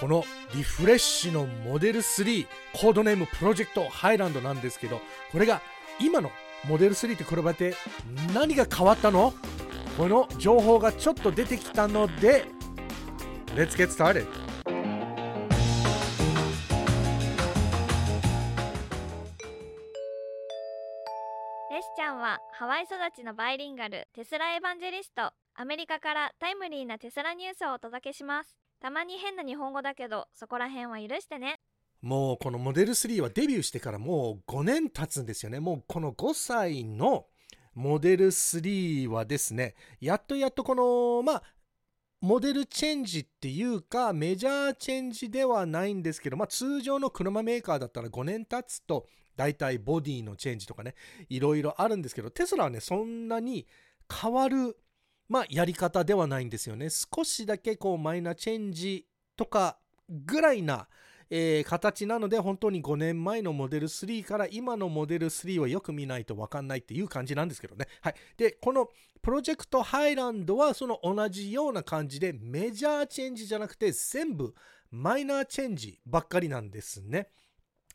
このリフレッシュのモデル3コードネームプロジェクトハイランドなんですけどこれが今のモデル3と比べて何が変わったの？この情報がちょっと出てきたので Let's get started! レスちゃんはハワイ育ちのバイリンガルテスラエヴァンジェリスト。アメリカからタイムリーなテスラニュースをお届けします。たまに変な日本語だけどそこら辺は許してね。もうこのモデル3はデビューしてからもう5年経つんですよね。もうこの5歳のモデル3はですねやっとやっとこのまあモデルチェンジっていうかメジャーチェンジではないんですけど、まあ、通常の車メーカーだったら5年経つと大体ボディのチェンジとかねいろいろあるんですけどテスラはねそんなに変わるまあやり方ではないんですよね少しだけこうマイナーチェンジとかぐらいなえー、形なので本当に5年前のモデル3から今のモデル3はよく見ないと分かんないっていう感じなんですけどね。はい。で、このプロジェクトハイランドはその同じような感じでメジャーチェンジじゃなくて全部マイナーチェンジばっかりなんですね。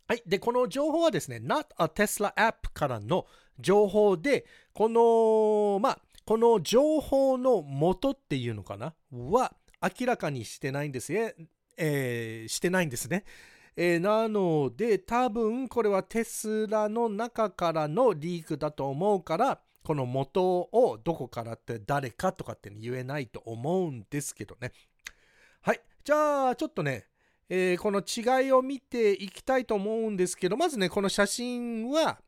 はい。で、この情報はですね、Not a Tesla App からの情報で、この、まあ、この情報の元っていうのかな？は明らかにしてないんですね。えー、してないんですね。えー、なので多分これはテスラの中からのリークだと思うからこの元をどこからって誰かとかって言えないと思うんですけどね。はい。じゃあちょっとね、えー、この違いを見ていきたいと思うんですけどまずねこの写真は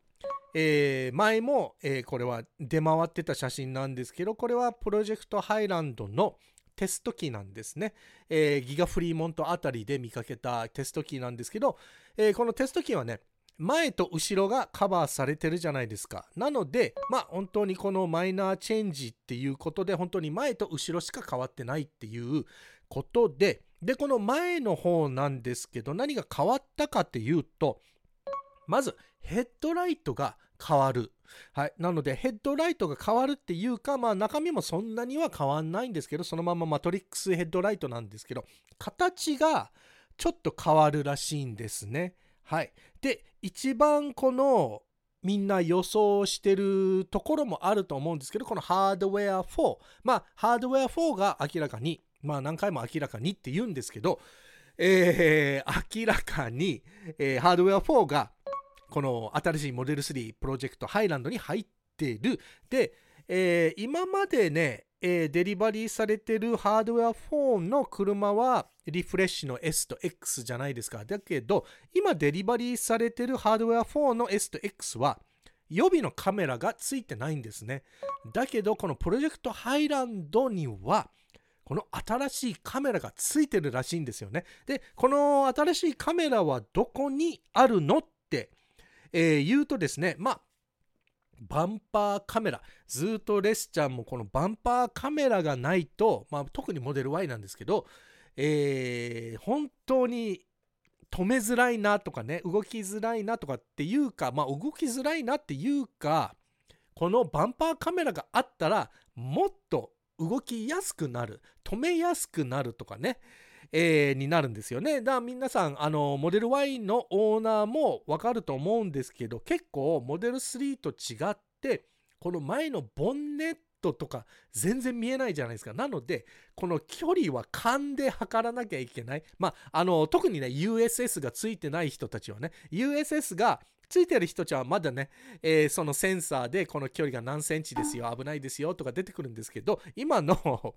えー、前も、えー、これは出回ってた写真なんですけどこれはプロジェクトハイランドの、テスト機なんですね、えー、ギガフリーモントあたりで見かけたテスト機なんですけど、えー、このテスト機はね前と後ろがカバーされてるじゃないですか。なので、まあ本当にこのマイナーチェンジっていうことで、本当に前と後ろしか変わってないっていうことで、で、この前の方なんですけど、何が変わったかっていうと、まずヘッドライトが変わる。はい。なので、ヘッドライトが変わるっていうか、まあ中身もそんなには変わんないんですけど、そのままマトリックスヘッドライトなんですけど、形がちょっと変わるらしいんですね。はい。で、一番この、みんな予想してるところもあると思うんですけど、このハードウェア4。まあ、ハードウェア4が明らかに、まあ何回も明らかにって言うんですけど、えー、明らかに、えー、ハードウェア4がこの新しいモデル3プロジェクトハイランドに入ってる。で、えー、今までね、えー、デリバリーされてるハードウェア4の車はリフレッシュの S と X じゃないですか。だけど、今デリバリーされてるハードウェア4の S と X は予備のカメラがついてないんですね。だけど、このプロジェクトハイランドには、この新しいカメラがついてるらしいんですよね。で、この新しいカメラはどこにあるのっえー、言うとですね、まあ、バンパーカメラ、ずっとレスちゃんもこのバンパーカメラがないと、まあ、特にモデル Y なんですけど、えー、本当に止めづらいなとかね、動きづらいなとかっていうか、まあ、動きづらいなっていうか、このバンパーカメラがあったら、もっと動きやすくなる、止めやすくなるとかね、えー、になるんですよね。だから皆さん、あの、モデル Y のオーナーもわかると思うんですけど、結構モデル3と違って、この前のボンネットとか全然見えないじゃないですか。なので、この距離は勘で測らなきゃいけない。まあ、あの、特にね、USS がついてない人たちはね、USS がついてる人たちはまだね、えー、そのセンサーでこの距離が何センチですよ、危ないですよとか出てくるんですけど、今の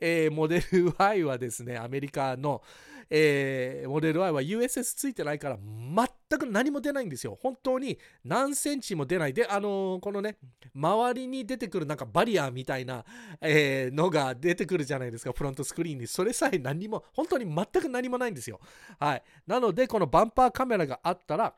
えー、モデル Y はですね、アメリカの、えー、モデル Y は USS ついてないから全く何も出ないんですよ。本当に何センチも出ない。で、あのー、このね、周りに出てくるなんかバリアみたいな、え、のが出てくるじゃないですか、フロントスクリーンに。それさえ何も、本当に全く何もないんですよ。はい。なので、このバンパーカメラがあったら、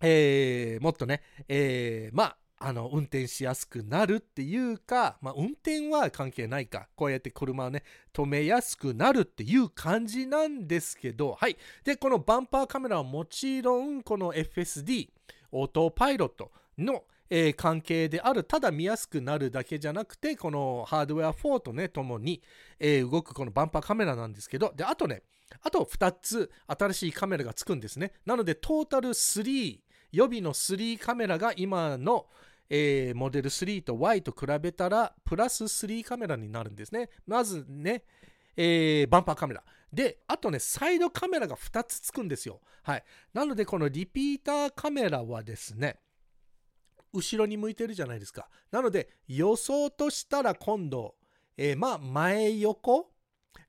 えー、もっとね、えー、まあ、あの運転しやすくなるっていうか、まあ、運転は関係ないか。こうやって車をね止めやすくなるっていう感じなんですけどはい。でこのバンパーカメラはもちろんこの FSD オートパイロットの、えー関係であるただ見やすくなるだけじゃなくてこのハードウェア4とねともに、えー動くこのバンパーカメラなんですけどであとねあと2つ新しいカメラがつくんですね。なのでトータル3予備の3カメラが今の、えーモデル3と Y と比べたらプラス3カメラになるんですね。まずね、えーバンパーカメラ。であとねサイドカメラが2つつくんですよ。はい。なのでこのリピーターカメラはですね後ろに向いてるじゃないですか。なので予想としたら今度、えーまあ前横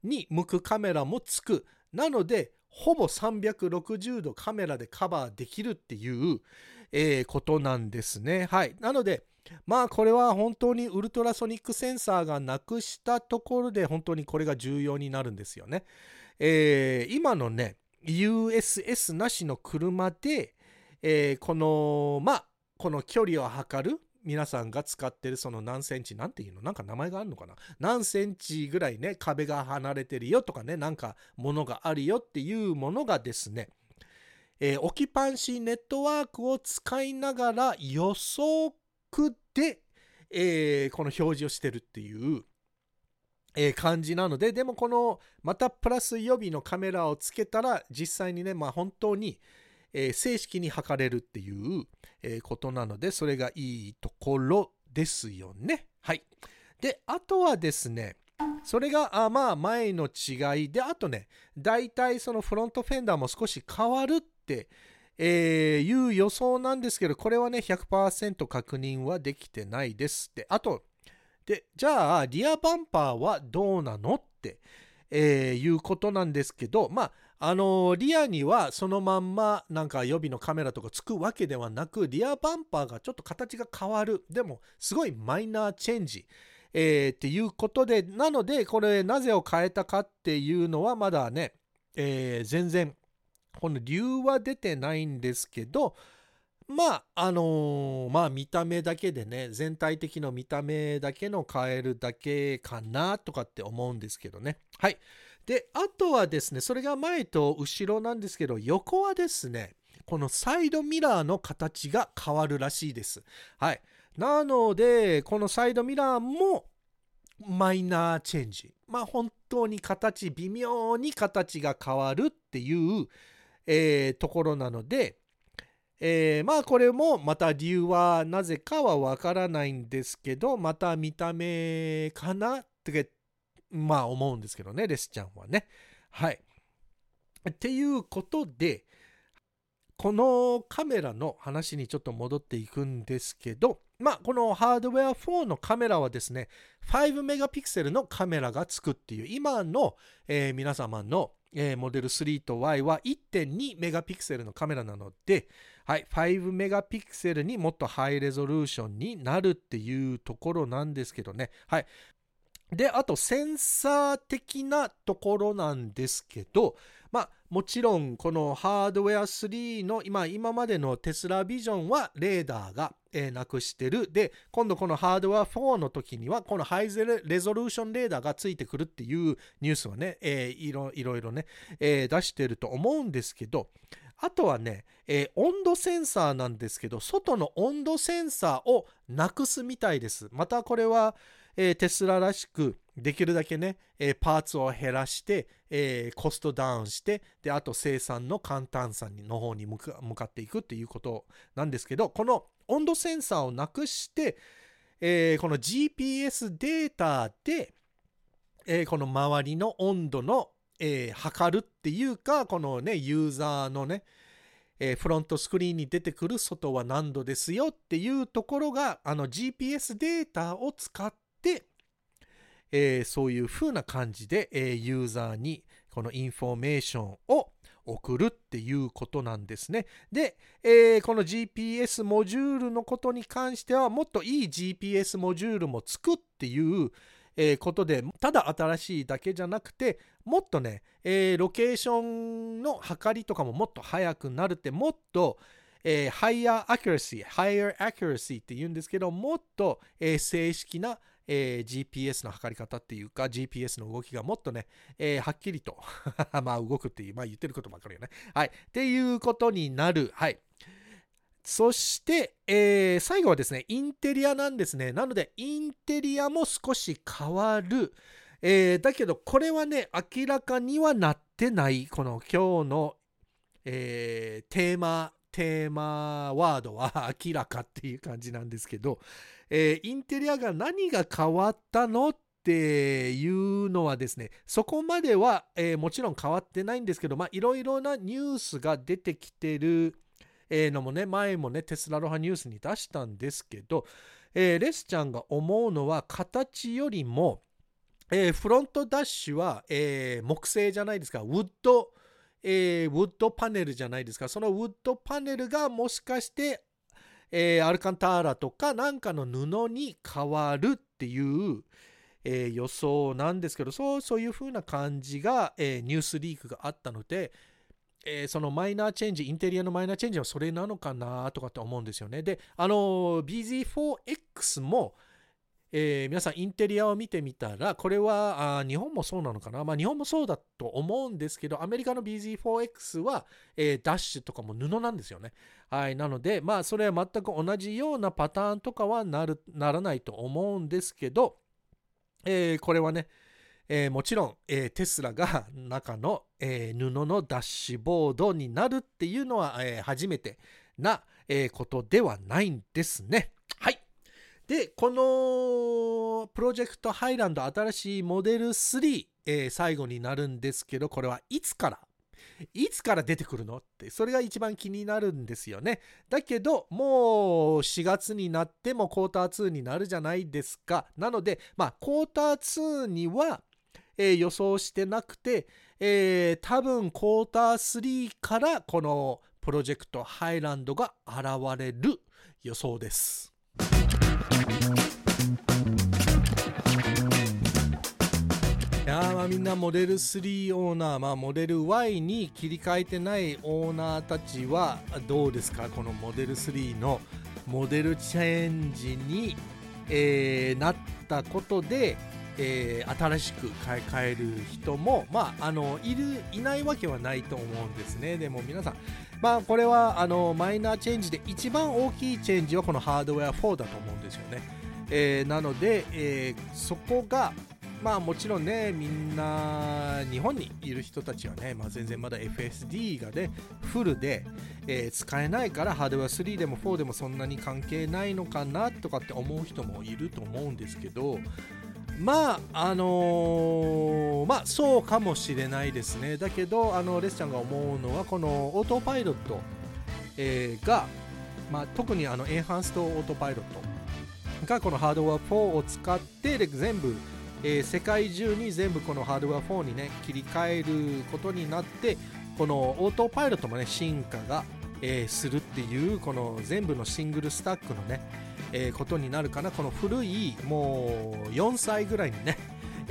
に向くカメラもつく。なのでほぼ360度カメラでカバーできるっていう、えーことなんですねはいなのでまあこれは本当にウルトラソニックセンサーがなくしたところで本当にこれが重要になるんですよね。えー今のね USS なしの車で、えーこのまあこの距離を測る皆さんが使ってるその何センチなんていうの？なんか名前があるのかな？何センチぐらいね壁が離れてるよとかねなんかものがあるよっていうものがですねえーオキパンシーネットワークを使いながら予測で、えーこの表示をしてるっていう、えー感じなのででもこのまたプラス予備のカメラをつけたら実際にねまあ本当に、えー正式に測れるっていう、ことなのでそれがいいところですよね。はい。であとはですねそれがあまあ前の違いであとね大体そのフロントフェンダーも少し変わるって、えーいう予想なんですけどこれはね100%確認はできてないですって。あとでじゃあリアバンパーはどうなのって、えーいうことなんですけどまああのリアにはそのまんまなんか予備のカメラとかつくわけではなくリアバンパーがちょっと形が変わる。でもすごいマイナーチェンジ。えーっていうことでなのでこれなぜを変えたかっていうのはまだね、えー全然この理由は出てないんですけどまああのーまあ見た目だけでね全体的の見た目だけの変えるだけかなとかって思うんですけどね。はい。であとはですねそれが前と後ろなんですけど横はですねこのサイドミラーの形が変わるらしいです。はい。なのでこのサイドミラーもマイナーチェンジ。まあ本当に形微妙に形が変わるっていう、えーところなので、えーまあこれもまた理由はなぜかはわからないんですけどまた見た目かなってまあ思うんですけどねレスちゃんはね。はい。っていうことでこのカメラの話にちょっと戻っていくんですけど、まあ、このハードウェア4のカメラはですね、5メガピクセルのカメラがつくっていう、今の、えー皆様の、モデル3と Y は1.2メガピクセルのカメラなので、はい、5メガピクセルにもっとハイレゾリューションになるっていうところなんですけどね。はい。で、あとセンサー的なところなんですけど、まあ、もちろんこのハードウェア3の今今までのテスラビジョンはレーダーが、えーなくしてるで今度このハードウェア4の時にはこのハイゼレレゾリューションレーダーがついてくるっていうニュースはね、えーいろいろいろね、えー出してると思うんですけどあとはね、えー温度センサーなんですけど外の温度センサーをなくすみたいです。またこれはえーテスラらしくできるだけね、えーパーツを減らして、えーコストダウンしてであと生産の簡単さの方に向かっていくっていうことなんですけどこの温度センサーをなくして、えーこの GPS データで、えーこの周りの温度の、えー測るっていうかこのねユーザーのねえーフロントスクリーンに出てくる外は何度ですよっていうところがあの GPS データを使って、えーそういう風な感じで、えーユーザーにこのインフォメーションを送るっていうことなんですね。で、えーこの GPS モジュールのことに関してはもっといい GPS モジュールもつくっていう、えことでただ新しいだけじゃなくてもっとね、えロケーションの測りとかももっと速くなるってもっと、えー、higher accuracy higher accuracy って言うんですけどもっと、えー正式な、えー GPS の測り方っていうか GPS の動きがもっとね、えーはっきりと まあ動くっていうまあ言ってることばかりよね。はい。っていうことになる。はい。そして、えー最後はですね、インテリアなんですね。なので、インテリアも少し変わる。えーだけど、これはね、明らかにはなってない。この今日の、えーテーマ、テーマワードは 明らかっていう感じなんですけど、えインテリアが何が変わったのっていうのはですね、そこまでは、えもちろん変わってないんですけど、まあ、いろいろなニュースが出てきてる、えーのもね、前もね、テスラロハニュースに出したんですけど、えーレスちゃんが思うのは、形よりも、えーフロントダッシュは、えー木製じゃないですか、ウッド、えーウッドパネルじゃないですか、そのウッドパネルがもしかして、えーアルカンターラとかなんかの布に変わるっていう、えー予想なんですけど、そうそういう風な感じが、えーニュースリークがあったので、えーそのマイナーチェンジ、インテリアのマイナーチェンジはそれなのかなとかって思うんですよね。で、あの BZ4X も、えー皆さんインテリアを見てみたら、これはあ日本もそうなのかな、まあ、日本もそうだと思うんですけど、アメリカの BZ4X は、えーダッシュとかも布なんですよね。はい、なので、まあ、それは全く同じようなパターンとかはなるならないと思うんですけど、えーこれはね、えーもちろん、えーテスラが中の、えー布のダッシュボードになるっていうのは、え初めてな、えことではないんですね。はい。で、このプロジェクトハイランド新しいモデル3、えー最後になるんですけど、これはいつからいつから出てくるのって、それが一番気になるんですよね。だけど、もう4月になってもクォーター2になるじゃないですか。なので、まあ、クォーター2には、えー予想してなくて、えー多分クォーター3からこのプロジェクトハイランドが現れる予想です。いやまあみんなモデル3オーナー、まあ、モデル Y に切り替えてないオーナーたちはどうですか？このモデル3のモデルチェンジに、えーなったことで、えー新しく買い替える人も、まあ、あのいるいないわけはないと思うんですね。でも皆さん、まあ、これはあのマイナーチェンジで一番大きいチェンジはこのハードウェア4だと思うんですよね、えーなので、えーそこがまあもちろんね、みんな日本にいる人たちはね、まあ、全然まだ FSD がね、フルで、えー使えないからハードウェア3でも4でもそんなに関係ないのかなとかって思う人もいると思うんですけど、まあ、あのーまあそうかもしれないですね。だけど、あのレスちゃんが思うのは、このオートパイロット、えーが、まあ、特にあのエンハンストオートパイロットがこのハードウェア4を使って全部えー世界中に全部このハードウェア4にね切り替えることになってこのオートパイロットもね進化が、えーするっていうこの全部のシングルスタックのね、えことになるかなこの古いもう4歳ぐらいにね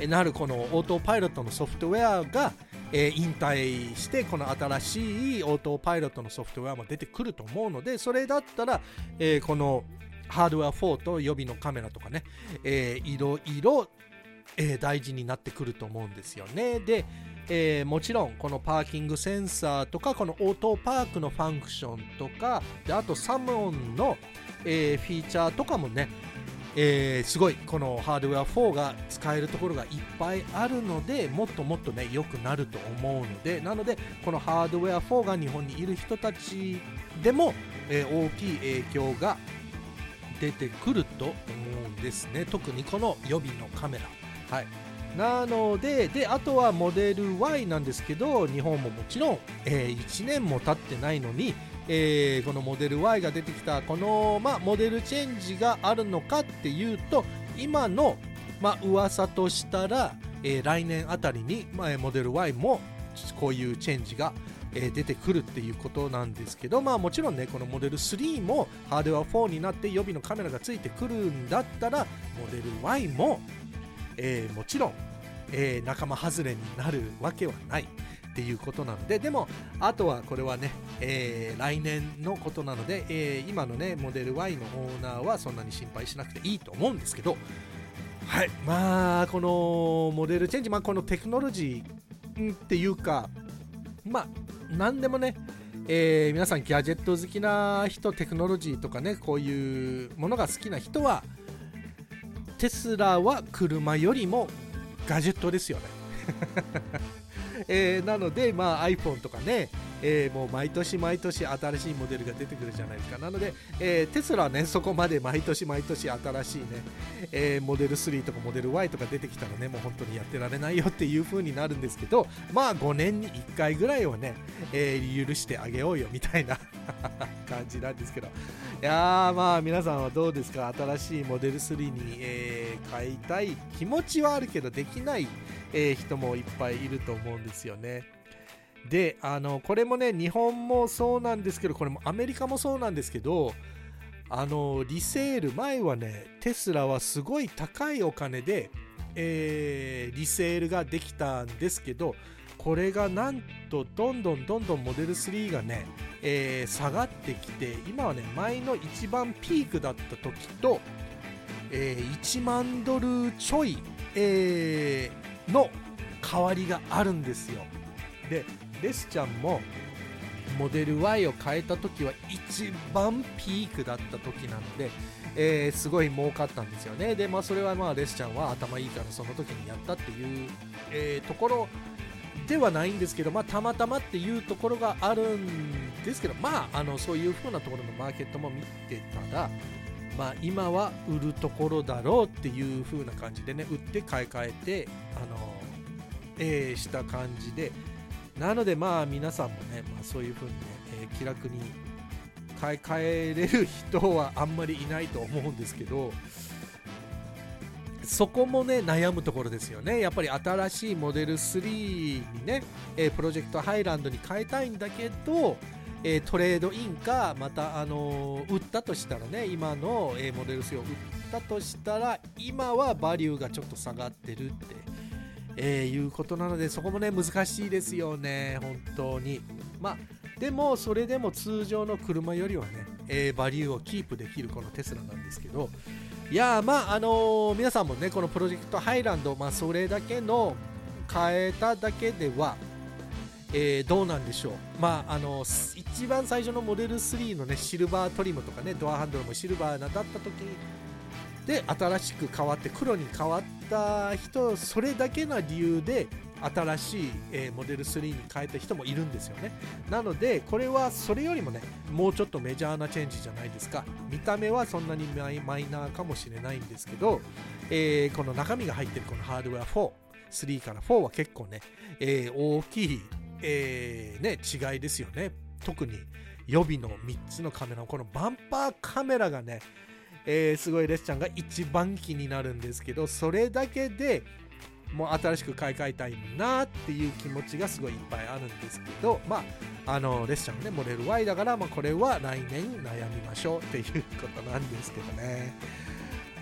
なるこのオートパイロットのソフトウェアが、え引退してこの新しいオートパイロットのソフトウェアも出てくると思うのでそれだったら、えこのハードウェア4と予備のカメラとかね、えーいろいろえ大事になってくると思うんですよね。で、えもちろんこのパーキングセンサーとかこのオートパークのファンクションとかであとサムオンの、えーフィーチャーとかもね、えーすごい。このハードウェア4が使えるところがいっぱいあるのでもっともっとね良くなると思うのでなのでこのハードウェア4が日本にいる人たちでも、えー大きい影響が出てくると思うんですね。特にこの予備のカメラ。はい。なのでであとはモデル Y なんですけど日本ももちろん、えー1年も経ってないのに、えーこのモデル Y が出てきたこの、ま、モデルチェンジがあるのかっていうと今の、まあ噂としたら、えー来年あたりに、ま、モデル Y もこういうチェンジが、えー出てくるっていうことなんですけど、まあ、もちろんねこのモデル3もハードウェア4になって予備のカメラがついてくるんだったらモデル Y も、えーもちろん、えー仲間外れになるわけはないっていうことなのででもあとはこれはね、えー来年のことなので、えー今のねモデル Y のオーナーはそんなに心配しなくていいと思うんですけどはいまあこのモデルチェンジ、まあ、このテクノロジーっていうかまあ何でもねえー皆さんギャジェット好きな人テクノロジーとかねこういうものが好きな人はテスラは車よりもガジェットですよね、えーなので、まあ、iPhone とかね、えーもう毎年毎年新しいモデルが出てくるじゃないですか。なので、えーテスラはねそこまで毎年毎年新しいね、えーモデル3とかモデル Y とか出てきたらねもう本当にやってられないよっていう風になるんですけどまあ5年に1回ぐらいはね、え許してあげようよみたいな。感じなんですけど。いやーまあ皆さんはどうですか？新しいモデル3に、えー買いたい気持ちはあるけどできない、えー人もいっぱいいると思うんですよね。であのこれもね日本もそうなんですけどこれもアメリカもそうなんですけどあのリセール前はねテスラはすごい高いお金で、えーリセールができたんですけどこれがなんとどんどんどんどんモデル3がね、えー下がってきて今はね前の一番ピークだった時と、えー1万ドルちょい、えーの代わりがあるんですよ。でレスちゃんもモデル Y を変えた時は一番ピークだった時なので、えーすごい儲かったんですよね。でまあそれはまあレスちゃんは頭いいからその時にやったっていう、えーところではないんですけど、まあ、たまたまっていうところがあるんですけど、まあ、あのそういう風なところのマーケットも見てたら、まあ、今は売るところだろうっていう風な感じでね売って買い替えてあの、えーした感じでなのでまあ皆さんもね、まあ、そういう風にね、えー気楽に買い替えれる人はあんまりいないと思うんですけどそこもね悩むところですよね。やっぱり新しいモデル3にね、えープロジェクトハイランドに変えたいんだけど、えートレードインかまた、あのー売ったとしたらね今の、えーモデル3を売ったとしたら今はバリューがちょっと下がってるって、えーいうことなのでそこもね難しいですよね本当に。まあでもそれでも通常の車よりはね、えーバリューをキープできるこのテスラなんですけどいやまああのー皆さんもねこのプロジェクトハイランド、まあ、それだけの変えただけでは、えーどうなんでしょう。まああのー一番最初のモデル3のねシルバートリムとかねドアハンドルもシルバーだった時で新しく変わって黒に変わった人それだけの理由で新しい、えーモデル3に変えた人もいるんですよね。なのでこれはそれよりもねもうちょっとメジャーなチェンジじゃないですか。見た目はそんなにマイナーかもしれないんですけど、えーこの中身が入ってるこのハードウェア43から4は結構ね、えー大きい、えーね、違いですよね。特に予備の3つのカメラこのバンパーカメラがね、えーすごいレスちゃんが一番気になるんですけどそれだけでもう新しく買い替えたいなっていう気持ちがすごいいっぱいあるんですけどまああのレスちゃんはねモデル Y だから、まあ、これは来年悩みましょうっていうことなんですけどね。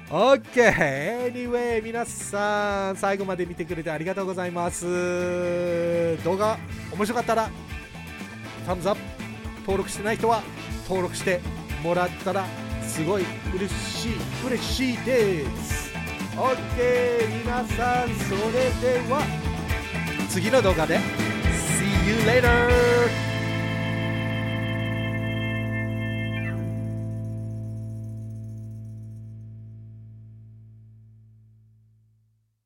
OK! Anyway 皆さん最後まで見てくれてありがとうございます。動画面白かったらタムズアップ登録してない人は登録してもらったらすごい嬉しい嬉しいです。オッケー皆さんそれでは次の動画で See you later!